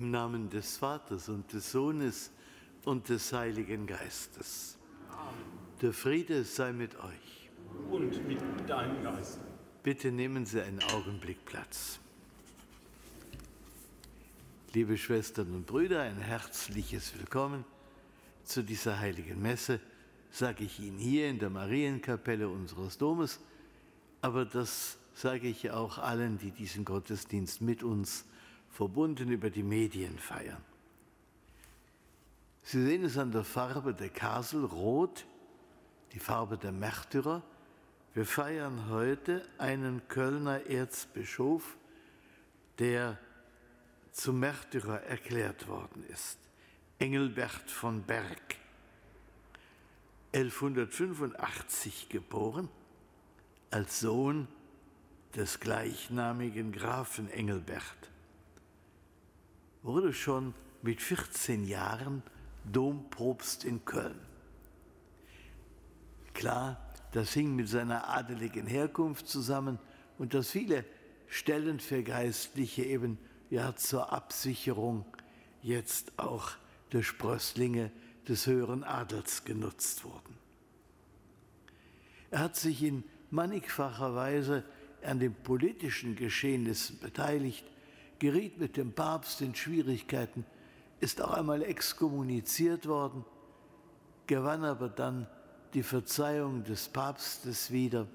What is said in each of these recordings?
Im Namen des Vaters und des Sohnes und des Heiligen Geistes. Der Friede sei mit euch. Und mit deinem Geist. Bitte nehmen Sie einen Augenblick Platz. Liebe Schwestern und Brüder, ein herzliches Willkommen zu dieser heiligen Messe, sage ich Ihnen hier in der Marienkapelle unseres Domes, aber das sage ich auch allen, die diesen Gottesdienst mit uns verbunden über die Medien feiern. Sie sehen es an der Farbe der Kasel, rot, die Farbe der Märtyrer. Wir feiern heute einen Kölner Erzbischof, der zum Märtyrer erklärt worden ist, Engelbert von Berg. 1185 geboren, als Sohn des gleichnamigen Grafen Engelbert wurde schon mit 14 Jahren Dompropst in Köln. Klar, das hing mit seiner adeligen Herkunft zusammen und dass viele Stellen für Geistliche eben ja zur Absicherung jetzt auch der Sprösslinge des höheren Adels genutzt wurden. Er hat sich in mannigfacher Weise an den politischen Geschehnissen beteiligt, geriet mit dem Papst in Schwierigkeiten, ist auch einmal exkommuniziert worden, gewann aber dann die Verzeihung des Papstes wieder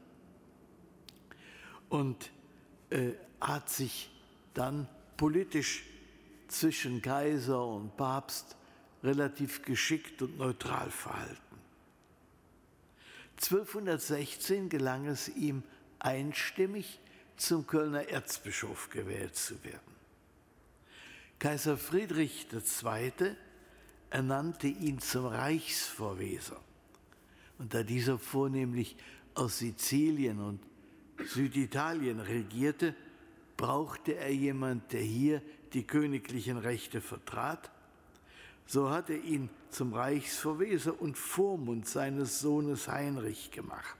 und äh, hat sich dann politisch zwischen Kaiser und Papst relativ geschickt und neutral verhalten. 1216 gelang es ihm einstimmig, zum Kölner Erzbischof gewählt zu werden. Kaiser Friedrich II. ernannte ihn zum Reichsvorweser. Und da dieser vornehmlich aus Sizilien und Süditalien regierte, brauchte er jemand, der hier die königlichen Rechte vertrat. So hat er ihn zum Reichsverweser und Vormund seines Sohnes Heinrich gemacht.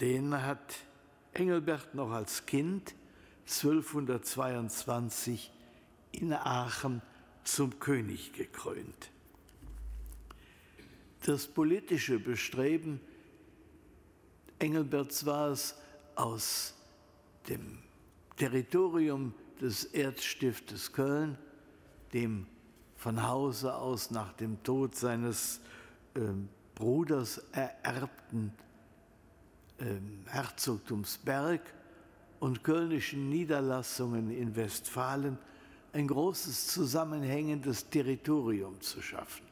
Den hat Engelbert noch als Kind 1222 in Aachen zum König gekrönt. Das politische Bestreben Engelberts war es, aus dem Territorium des Erzstiftes Köln, dem von Hause aus nach dem Tod seines äh, Bruders ererbten äh, Herzogtums Berg und kölnischen Niederlassungen in Westfalen ein großes zusammenhängendes Territorium zu schaffen.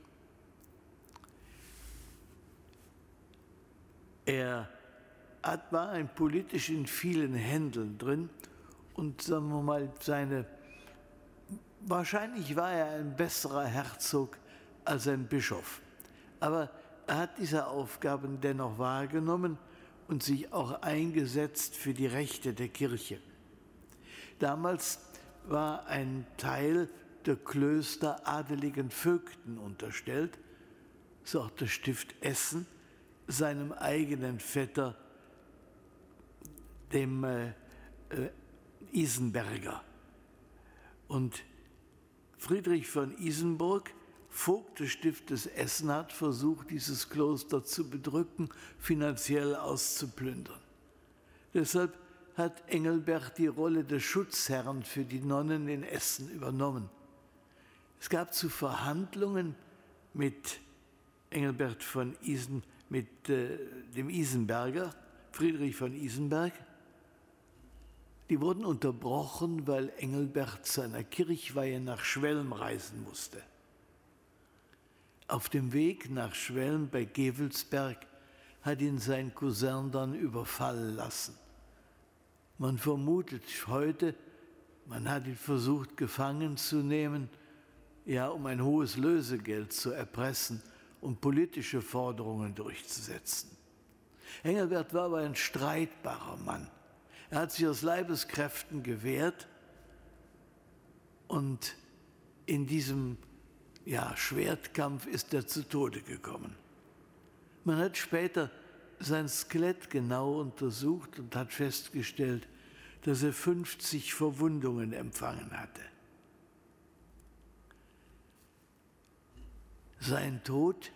Er war ein politisch in vielen Händeln drin und sagen wir mal, seine, wahrscheinlich war er ein besserer Herzog als ein Bischof. Aber er hat diese Aufgaben dennoch wahrgenommen und sich auch eingesetzt für die Rechte der Kirche. Damals war ein Teil der Klöster adeligen Vögten unterstellt, so auch das Stift Essen, seinem eigenen Vetter, dem äh, äh, Isenberger. Und Friedrich von Isenburg, Vogt des Stiftes Essen, hat versucht, dieses Kloster zu bedrücken, finanziell auszuplündern. Deshalb hat Engelbert die Rolle des Schutzherrn für die Nonnen in Essen übernommen. Es gab zu Verhandlungen mit Engelbert von Isen, mit äh, dem Isenberger, Friedrich von Isenberg. Die wurden unterbrochen, weil Engelbert zu einer Kirchweihe nach Schwelm reisen musste. Auf dem Weg nach Schwelm bei Gevelsberg hat ihn sein Cousin dann überfallen lassen. Man vermutet heute, man hat ihn versucht gefangen zu nehmen, ja, um ein hohes Lösegeld zu erpressen und politische Forderungen durchzusetzen. Engelbert war aber ein streitbarer Mann. Er hat sich aus Leibeskräften gewehrt und in diesem ja, Schwertkampf ist er zu Tode gekommen. Man hat später sein Skelett genau untersucht und hat festgestellt, dass er 50 Verwundungen empfangen hatte. Sein Tod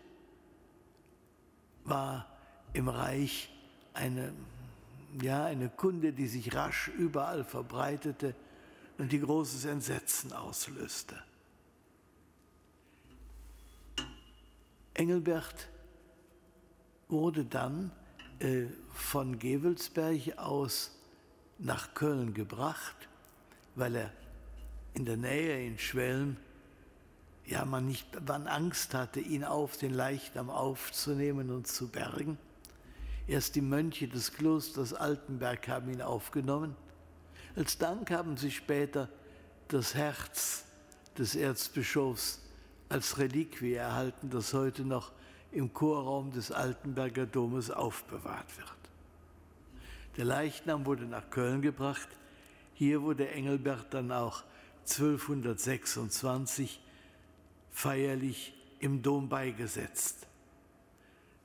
war im Reich eine, ja, eine Kunde, die sich rasch überall verbreitete und die großes Entsetzen auslöste. Engelbert wurde dann äh, von Gewelsberg aus nach Köln gebracht, weil er in der Nähe in Schwelm ja man nicht wann Angst hatte, ihn auf den Leichnam aufzunehmen und zu bergen. Erst die Mönche des Klosters Altenberg haben ihn aufgenommen. Als Dank haben sie später das Herz des Erzbischofs als Reliquie erhalten, das heute noch im Chorraum des Altenberger Domes aufbewahrt wird. Der Leichnam wurde nach Köln gebracht. Hier wurde Engelbert dann auch 1226 feierlich im Dom beigesetzt.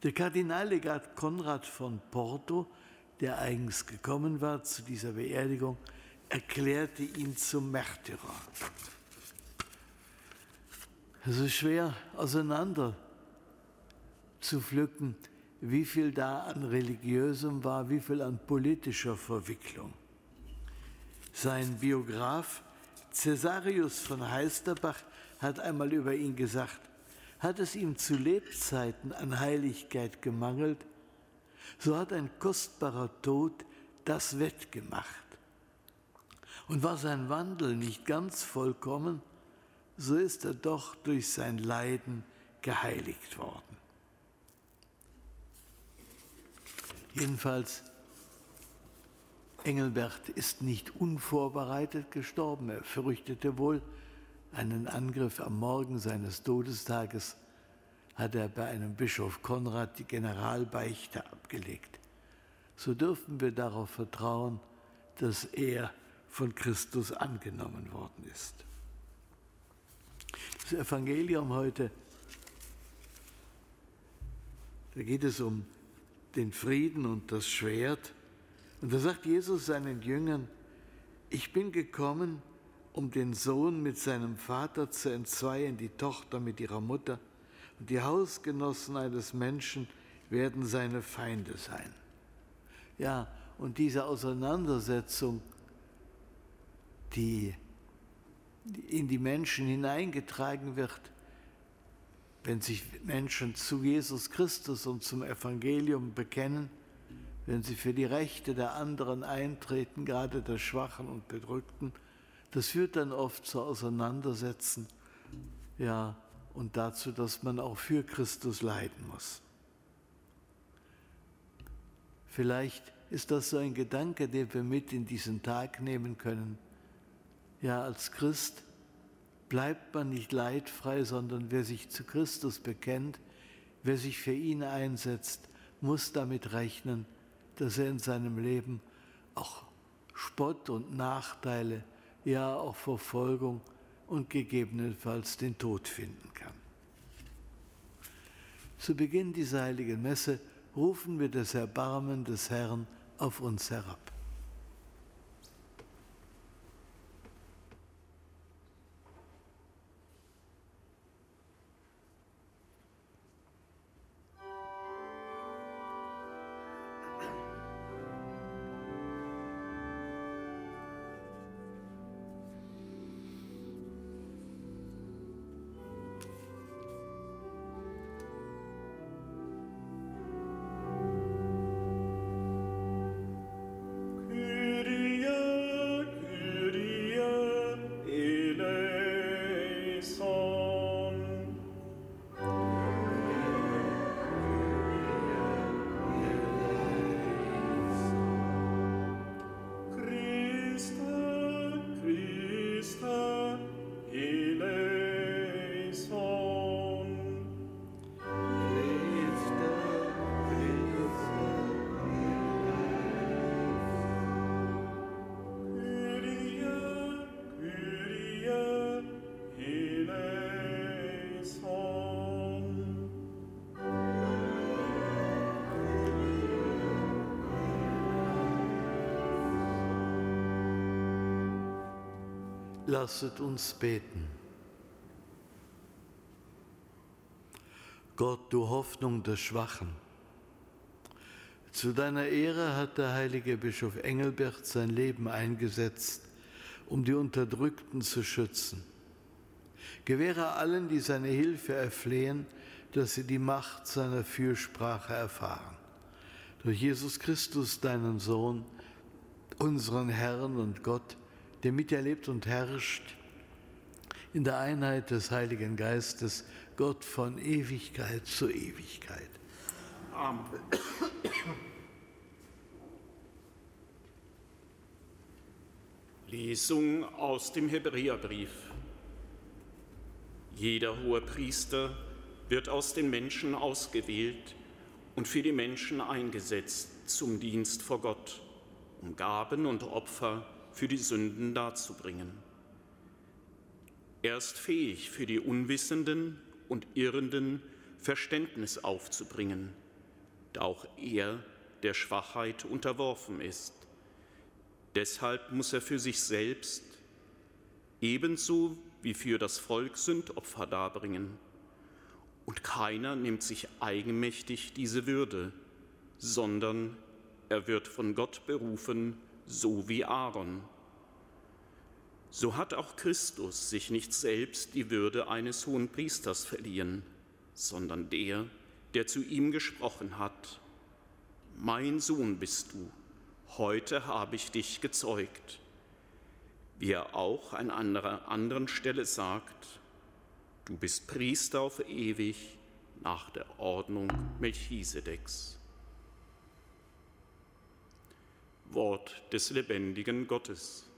Der Kardinallegat Konrad von Porto, der eigens gekommen war zu dieser Beerdigung, erklärte ihn zum Märtyrer. Es ist schwer auseinander zu pflücken, wie viel da an religiösem war, wie viel an politischer Verwicklung. Sein Biograf Cäsarius von Heisterbach hat einmal über ihn gesagt, hat es ihm zu Lebzeiten an Heiligkeit gemangelt, so hat ein kostbarer Tod das wettgemacht. Und war sein Wandel nicht ganz vollkommen, so ist er doch durch sein Leiden geheiligt worden. Jedenfalls, Engelbert ist nicht unvorbereitet gestorben. Er fürchtete wohl einen Angriff am Morgen seines Todestages, hat er bei einem Bischof Konrad die Generalbeichte abgelegt. So dürfen wir darauf vertrauen, dass er von Christus angenommen worden ist. Das Evangelium heute, da geht es um den Frieden und das Schwert. Und da sagt Jesus seinen Jüngern, ich bin gekommen, um den Sohn mit seinem Vater zu entzweien, die Tochter mit ihrer Mutter. Und die Hausgenossen eines Menschen werden seine Feinde sein. Ja, und diese Auseinandersetzung, die in die Menschen hineingetragen wird, wenn sich Menschen zu Jesus Christus und zum Evangelium bekennen, wenn sie für die Rechte der anderen eintreten, gerade der Schwachen und Bedrückten, das führt dann oft zu Auseinandersetzen, ja, und dazu, dass man auch für Christus leiden muss. Vielleicht ist das so ein Gedanke, den wir mit in diesen Tag nehmen können. Ja, als Christ bleibt man nicht leidfrei, sondern wer sich zu Christus bekennt, wer sich für ihn einsetzt, muss damit rechnen, dass er in seinem Leben auch Spott und Nachteile, ja auch Verfolgung und gegebenenfalls den Tod finden kann. Zu Beginn dieser heiligen Messe rufen wir das Erbarmen des Herrn auf uns herab. Lasset uns beten. Gott, du Hoffnung des Schwachen. Zu deiner Ehre hat der heilige Bischof Engelbert sein Leben eingesetzt, um die Unterdrückten zu schützen. Gewähre allen, die seine Hilfe erflehen, dass sie die Macht seiner Fürsprache erfahren. Durch Jesus Christus, deinen Sohn, unseren Herrn und Gott, der mit dir lebt und herrscht, in der Einheit des Heiligen Geistes, Gott von Ewigkeit zu Ewigkeit. Amen. Lesung aus dem Hebräerbrief. Jeder hohe Priester wird aus den Menschen ausgewählt und für die Menschen eingesetzt zum Dienst vor Gott, um Gaben und Opfer für die Sünden darzubringen. Er ist fähig, für die Unwissenden und Irrenden Verständnis aufzubringen, da auch er der Schwachheit unterworfen ist. Deshalb muss er für sich selbst ebenso wie für das Volk Sündopfer darbringen. Und keiner nimmt sich eigenmächtig diese Würde, sondern er wird von Gott berufen, so wie Aaron. So hat auch Christus sich nicht selbst die Würde eines hohen Priesters verliehen, sondern der, der zu ihm gesprochen hat, Mein Sohn bist du, heute habe ich dich gezeugt. Wie er auch an einer anderen Stelle sagt, du bist Priester auf ewig nach der Ordnung Melchisedeks. Wort des lebendigen Gottes.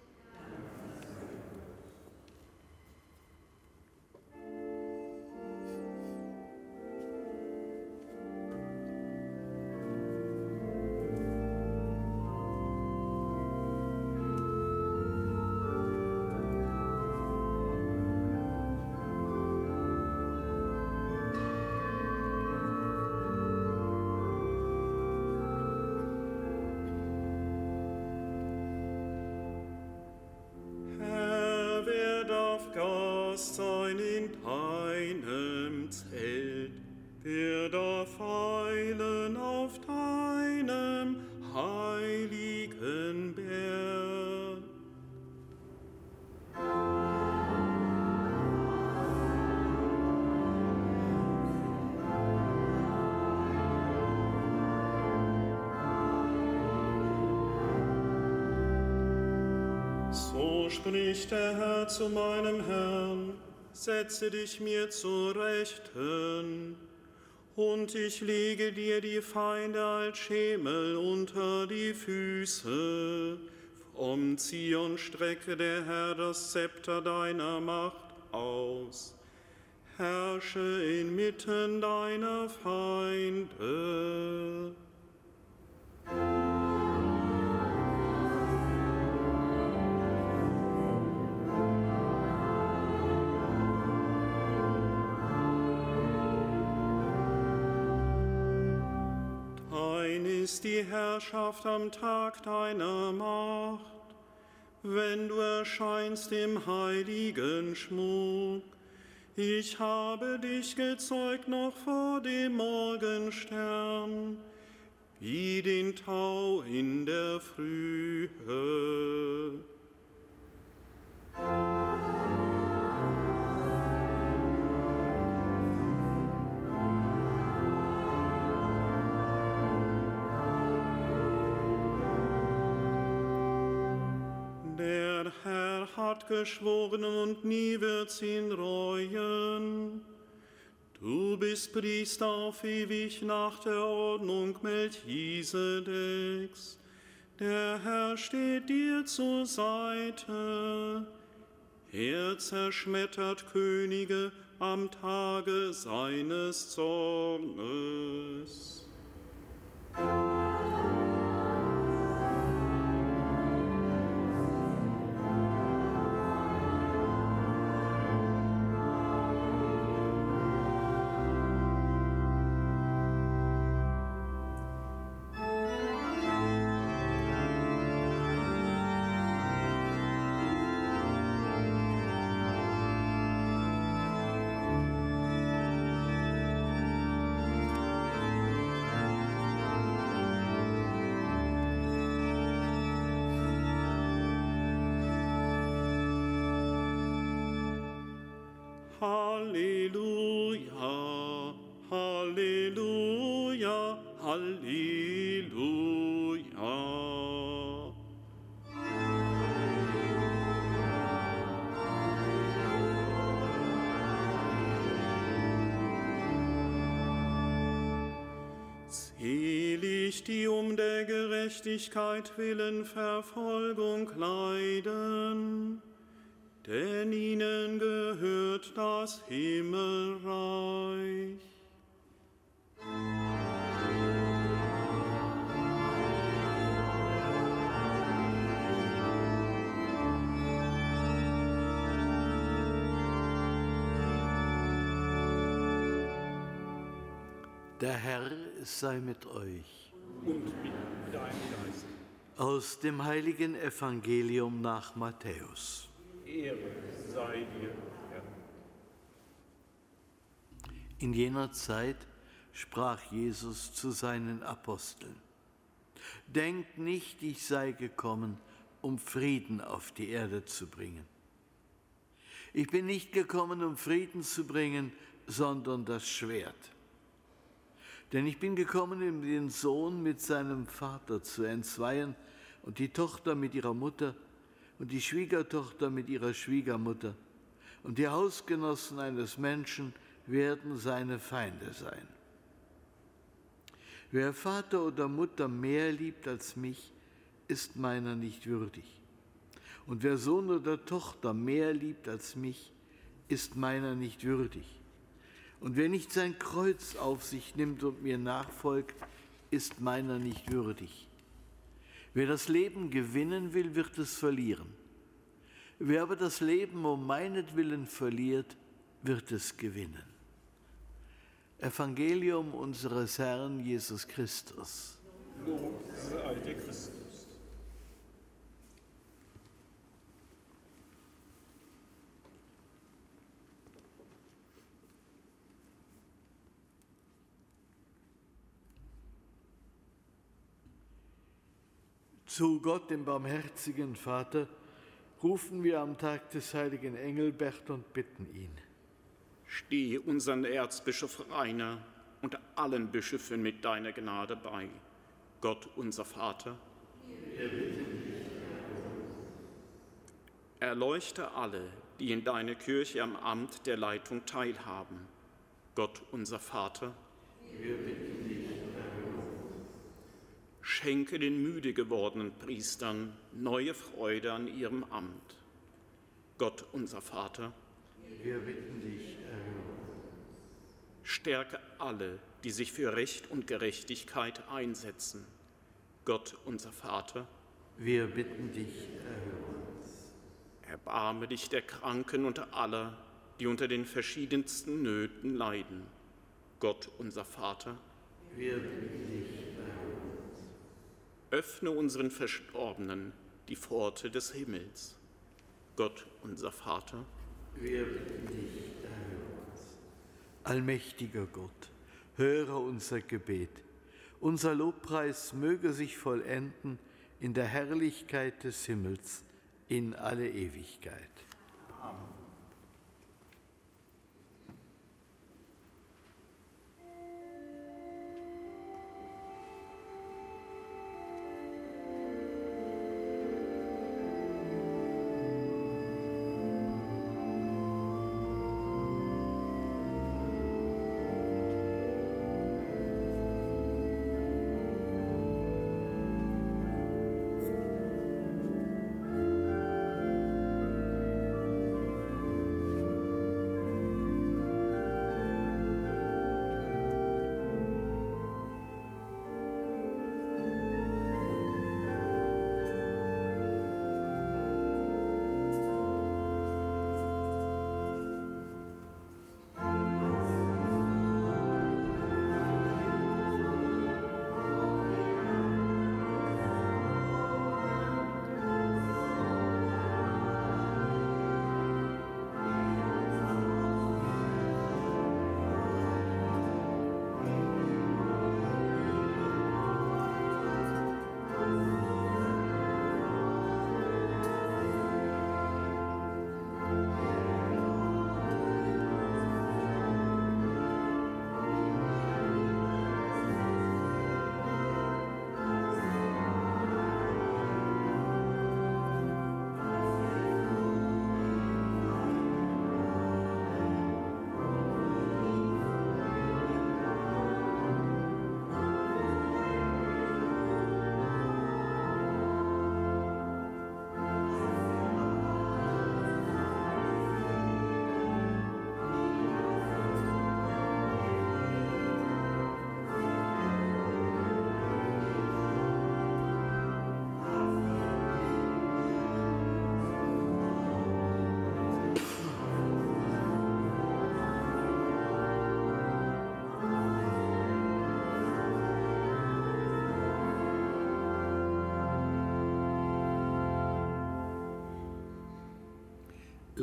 Spricht der Herr zu meinem Herrn, setze dich mir zu Rechten, und ich lege dir die Feinde als Schemel unter die Füße. Vom Zion strecke der Herr das Zepter deiner Macht aus. Herrsche inmitten deiner Feinde. Ist die Herrschaft am Tag deiner Macht, wenn du erscheinst im heiligen Schmuck. Ich habe dich gezeugt noch vor dem Morgenstern, wie den Tau in der Frühe. Hat geschworen und nie wird's ihn reuen. Du bist Priester auf ewig nach der Ordnung Melchisedeks. Der Herr steht dir zur Seite. Er zerschmettert Könige am Tage seines Zornes. Halleluja, Halleluja, Halleluja. Selig, die um der Gerechtigkeit willen Verfolgung leiden, denn ihnen gehört das Himmelreich. Der Herr sei mit euch. Und mit deinem Geist. Aus dem heiligen Evangelium nach Matthäus. Ehre sei dir, Herr. In jener Zeit sprach Jesus zu seinen Aposteln. Denkt nicht, ich sei gekommen, um Frieden auf die Erde zu bringen. Ich bin nicht gekommen, um Frieden zu bringen, sondern das Schwert. Denn ich bin gekommen, um den Sohn mit seinem Vater zu entzweien und die Tochter mit ihrer Mutter und die Schwiegertochter mit ihrer Schwiegermutter. Und die Hausgenossen eines Menschen werden seine Feinde sein. Wer Vater oder Mutter mehr liebt als mich, ist meiner nicht würdig. Und wer Sohn oder Tochter mehr liebt als mich, ist meiner nicht würdig. Und wer nicht sein Kreuz auf sich nimmt und mir nachfolgt, ist meiner nicht würdig. Wer das Leben gewinnen will, wird es verlieren. Wer aber das Leben um meinetwillen verliert, wird es gewinnen. Evangelium unseres Herrn Jesus Christus. Lob sei dir Christus. Zu Gott, dem barmherzigen Vater, rufen wir am Tag des heiligen Engelbert und bitten ihn. Stehe unseren Erzbischof Rainer und allen Bischöfen mit deiner Gnade bei. Gott, unser Vater. Erleuchte alle, die in deiner Kirche am Amt der Leitung teilhaben. Gott, unser Vater. Schenke den müde gewordenen Priestern neue Freude an ihrem Amt. Gott, unser Vater. Wir bitten dich. Stärke alle, die sich für Recht und Gerechtigkeit einsetzen. Gott, unser Vater. Wir bitten dich, erhöre. Erbarme dich der Kranken und aller, die unter den verschiedensten Nöten leiden. Gott, unser Vater. Wir bitten dich. Öffne unseren Verstorbenen die Pforte des Himmels. Gott, unser Vater. Wir bitten dich, erhöre uns. Allmächtiger Gott, höre unser Gebet. Unser Lobpreis möge sich vollenden in der Herrlichkeit des Himmels in alle Ewigkeit.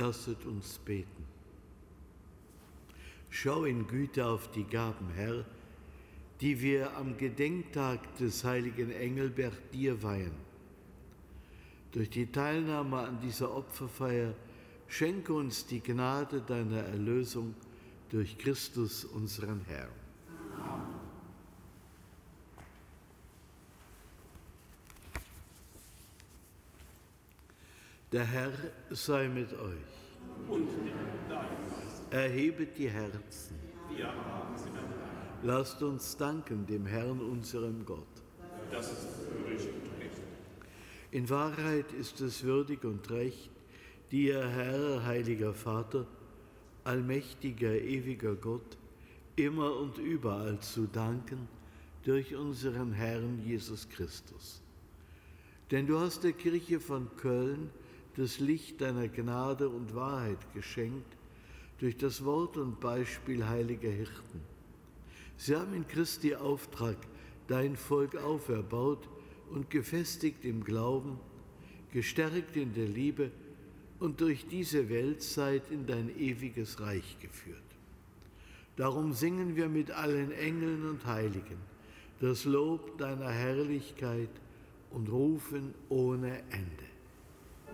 Lasset uns beten. Schau in Güte auf die Gaben, Herr, die wir am Gedenktag des heiligen Engelbert dir weihen. Durch die Teilnahme an dieser Opferfeier schenke uns die Gnade deiner Erlösung durch Christus unseren Herrn. Der Herr sei mit euch. Und mit deinem. Erhebet die Herzen. Wir haben sie. Lasst uns danken dem Herrn, unserem Gott. Das ist würdig und recht. In Wahrheit ist es würdig und recht, dir, Herr, heiliger Vater, allmächtiger, ewiger Gott, immer und überall zu danken durch unseren Herrn Jesus Christus. Denn du hast der Kirche von Köln das Licht deiner Gnade und Wahrheit geschenkt durch das Wort und Beispiel heiliger Hirten. Sie haben in Christi Auftrag dein Volk auferbaut und gefestigt im Glauben, gestärkt in der Liebe und durch diese Weltzeit in dein ewiges Reich geführt. Darum singen wir mit allen Engeln und Heiligen das Lob deiner Herrlichkeit und rufen ohne Ende.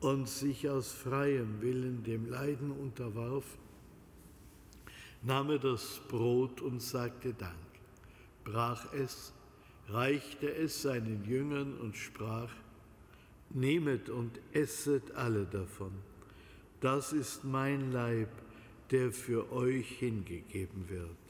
und sich aus freiem Willen dem Leiden unterwarf, nahm er das Brot und sagte Dank, brach es, reichte es seinen Jüngern und sprach, Nehmet und esset alle davon, das ist mein Leib, der für euch hingegeben wird.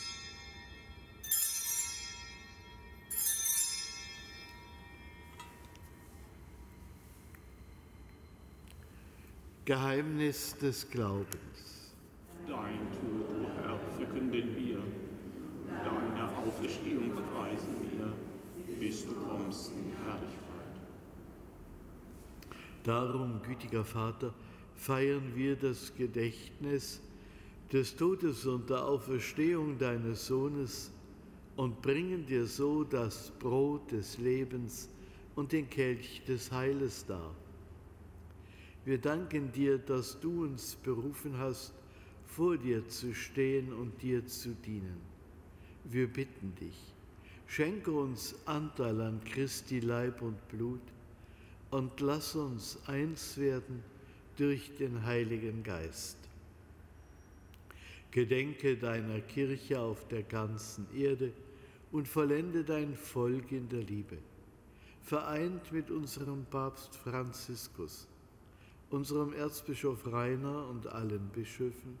Geheimnis des Glaubens. Dein Tod, o Herr, verkünden wir, deine Auferstehung preisen wir, bis du kommst in Herrlichkeit. Darum, gütiger Vater, feiern wir das Gedächtnis des Todes und der Auferstehung deines Sohnes und bringen dir so das Brot des Lebens und den Kelch des Heiles dar. Wir danken dir, dass du uns berufen hast, vor dir zu stehen und dir zu dienen. Wir bitten dich, schenke uns Anteil an Christi Leib und Blut und lass uns eins werden durch den Heiligen Geist. Gedenke deiner Kirche auf der ganzen Erde und vollende dein Volk in der Liebe. Vereint mit unserem Papst Franziskus, unserem Erzbischof Rainer und allen Bischöfen,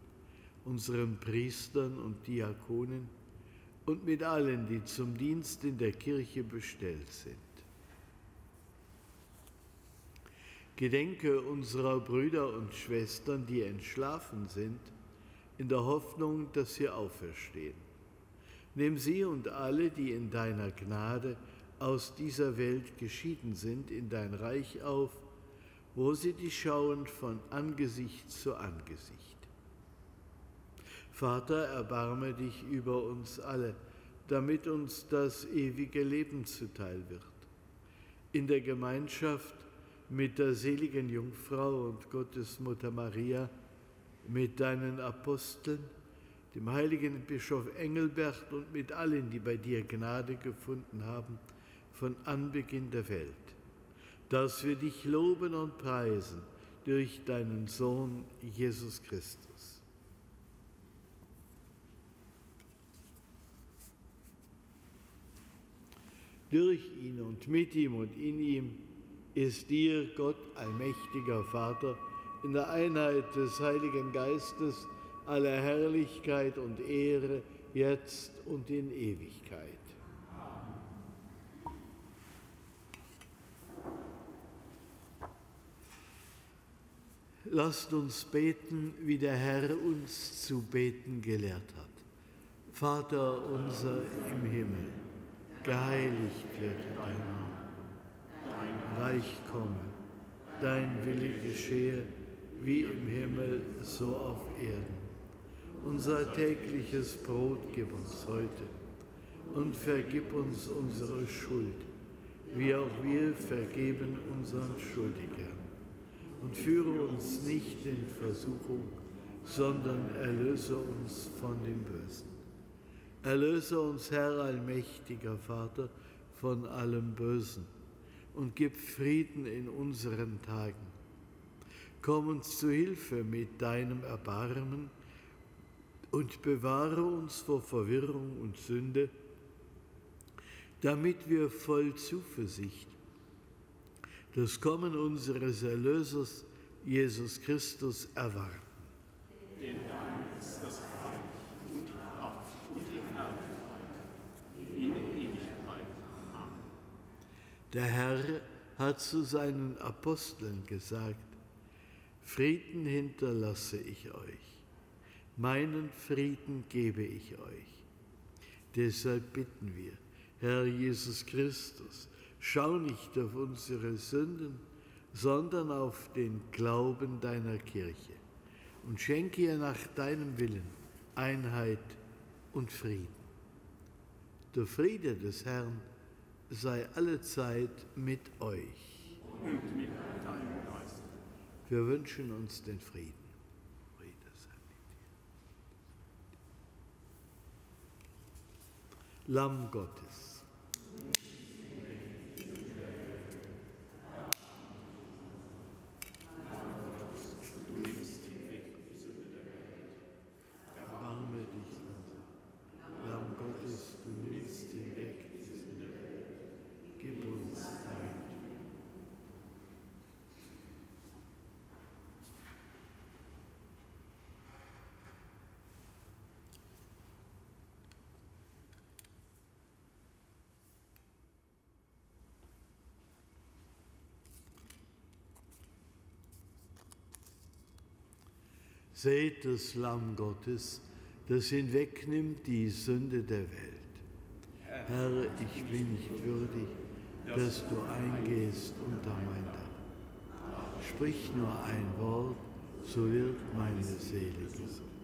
unseren Priestern und Diakonen und mit allen, die zum Dienst in der Kirche bestellt sind. Gedenke unserer Brüder und Schwestern, die entschlafen sind, in der Hoffnung, dass sie auferstehen. Nimm sie und alle, die in deiner Gnade aus dieser Welt geschieden sind, in dein Reich auf, wo sie dich schauen von Angesicht zu Angesicht. Vater, erbarme dich über uns alle, damit uns das ewige Leben zuteil wird. In der Gemeinschaft mit der seligen Jungfrau und Gottesmutter Maria, mit deinen Aposteln, dem heiligen Bischof Engelbert und mit allen, die bei dir Gnade gefunden haben, von Anbeginn der Welt, dass wir dich loben und preisen durch deinen Sohn Jesus Christus. Durch ihn und mit ihm und in ihm ist dir, Gott, allmächtiger Vater, in der Einheit des Heiligen Geistes aller Herrlichkeit und Ehre, jetzt und in Ewigkeit. Lasst uns beten, wie der Herr uns zu beten gelehrt hat. Vater unser im Himmel, geheiligt werde dein Name, dein Reich komme, dein Wille geschehe, wie im Himmel, so auf Erden. Unser tägliches Brot gib uns heute und vergib uns unsere Schuld, wie auch wir vergeben unseren Schuldigern. Und führe uns nicht in Versuchung, sondern erlöse uns von dem Bösen. Erlöse uns, Herr allmächtiger Vater, von allem Bösen und gib Frieden in unseren Tagen. Komm uns zu Hilfe mit deinem Erbarmen und bewahre uns vor Verwirrung und Sünde, damit wir voll Zuversicht das Kommen unseres Erlösers Jesus Christus erwarten. Denn dein ist das Reich und die Kraft und die Herrlichkeit in Ewigkeit. Amen. Der Herr hat zu seinen Aposteln gesagt, Frieden hinterlasse ich euch, meinen Frieden gebe ich euch. Deshalb bitten wir, Herr Jesus Christus, schau nicht auf unsere Sünden, sondern auf den Glauben deiner Kirche und schenke ihr nach deinem Willen Einheit und Frieden. Der Friede des Herrn sei allezeit mit euch. Und mit deinem Geist. Wir wünschen uns den Frieden. Lamm Gottes. Erbarme dich, unser Lamm Gottes, du nimmst hinweg die Sünde der Welt. Gib uns dein Seht das Lamm Gottes, das hinwegnimmt die Sünde der Welt. Herr, ich bin nicht würdig, dass du eingehst unter mein Dach. Sprich nur ein Wort, so wird meine Seele gesund.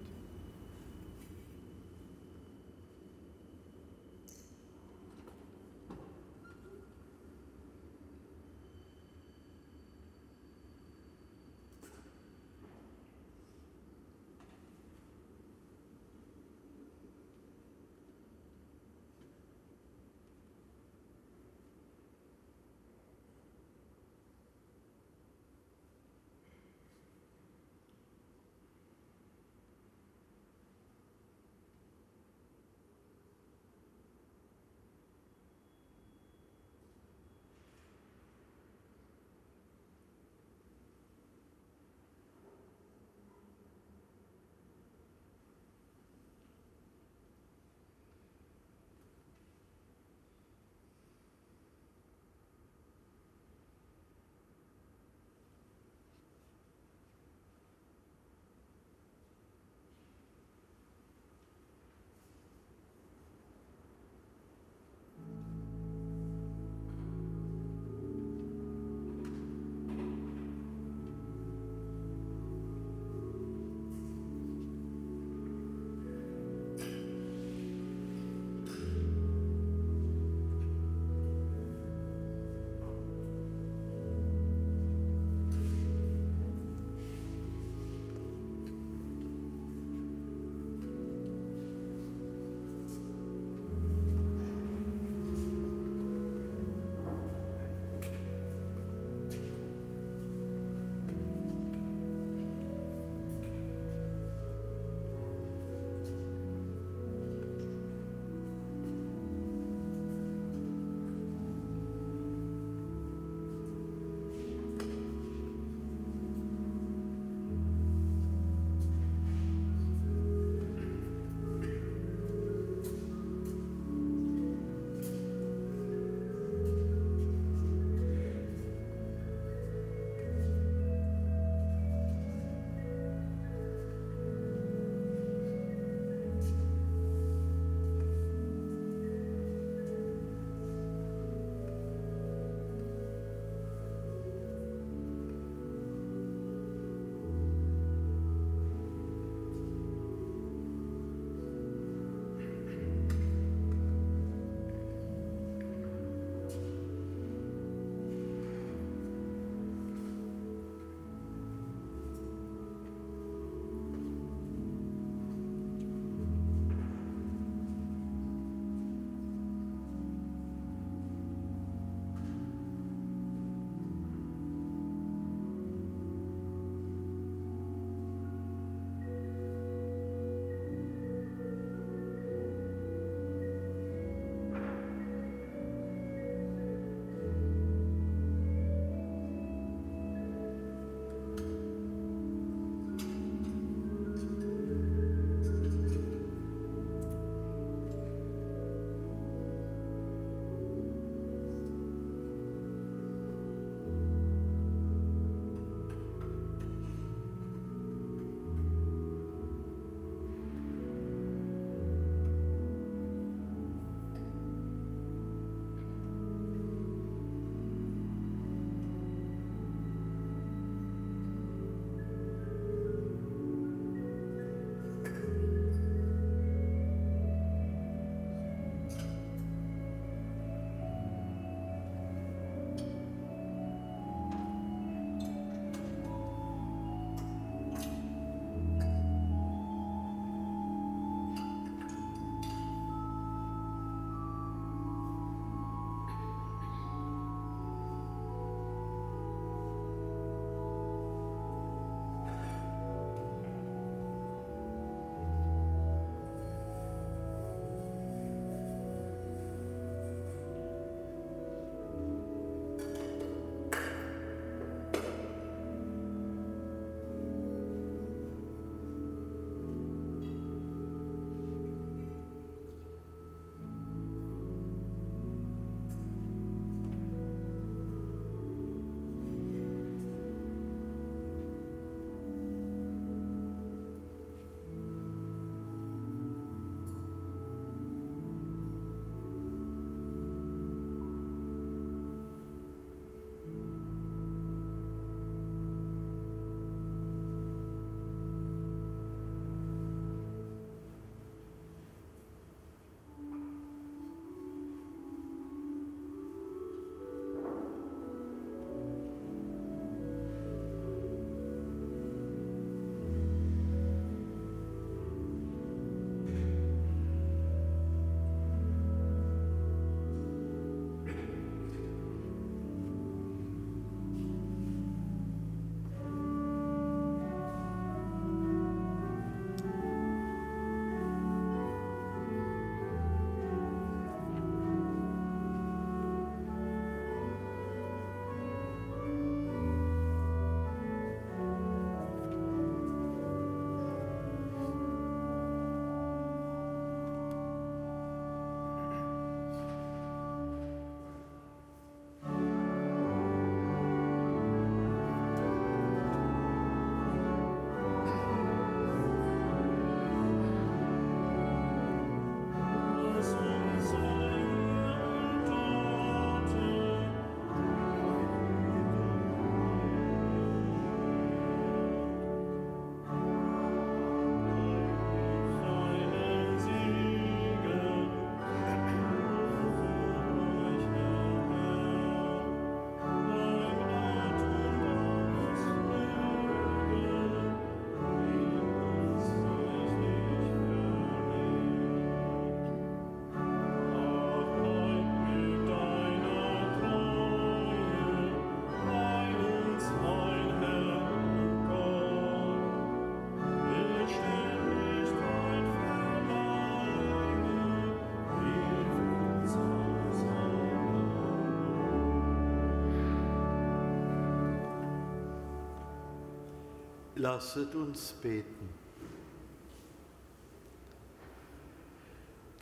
Lasset uns beten.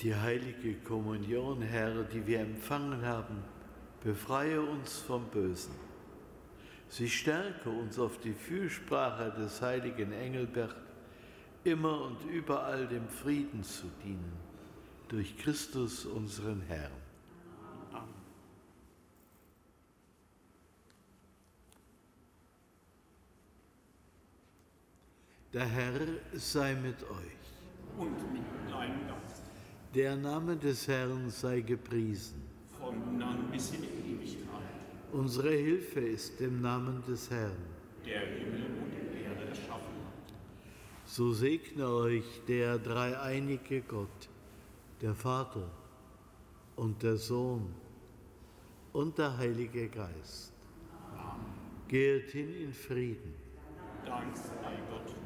Die heilige Kommunion, Herr, die wir empfangen haben, befreie uns vom Bösen. Sie stärke uns auf die Fürsprache des heiligen Engelbert, immer und überall dem Frieden zu dienen, durch Christus unseren Herrn. Der Herr sei mit euch. Und mit deinem Geist. Der Name des Herrn sei gepriesen. Von nun bis in Ewigkeit. Unsere Hilfe ist im Namen des Herrn. Der Himmel und die Erde erschaffen hat. So segne euch der dreieinige Gott, der Vater und der Sohn und der Heilige Geist. Geht hin in Frieden. Dank sei Gott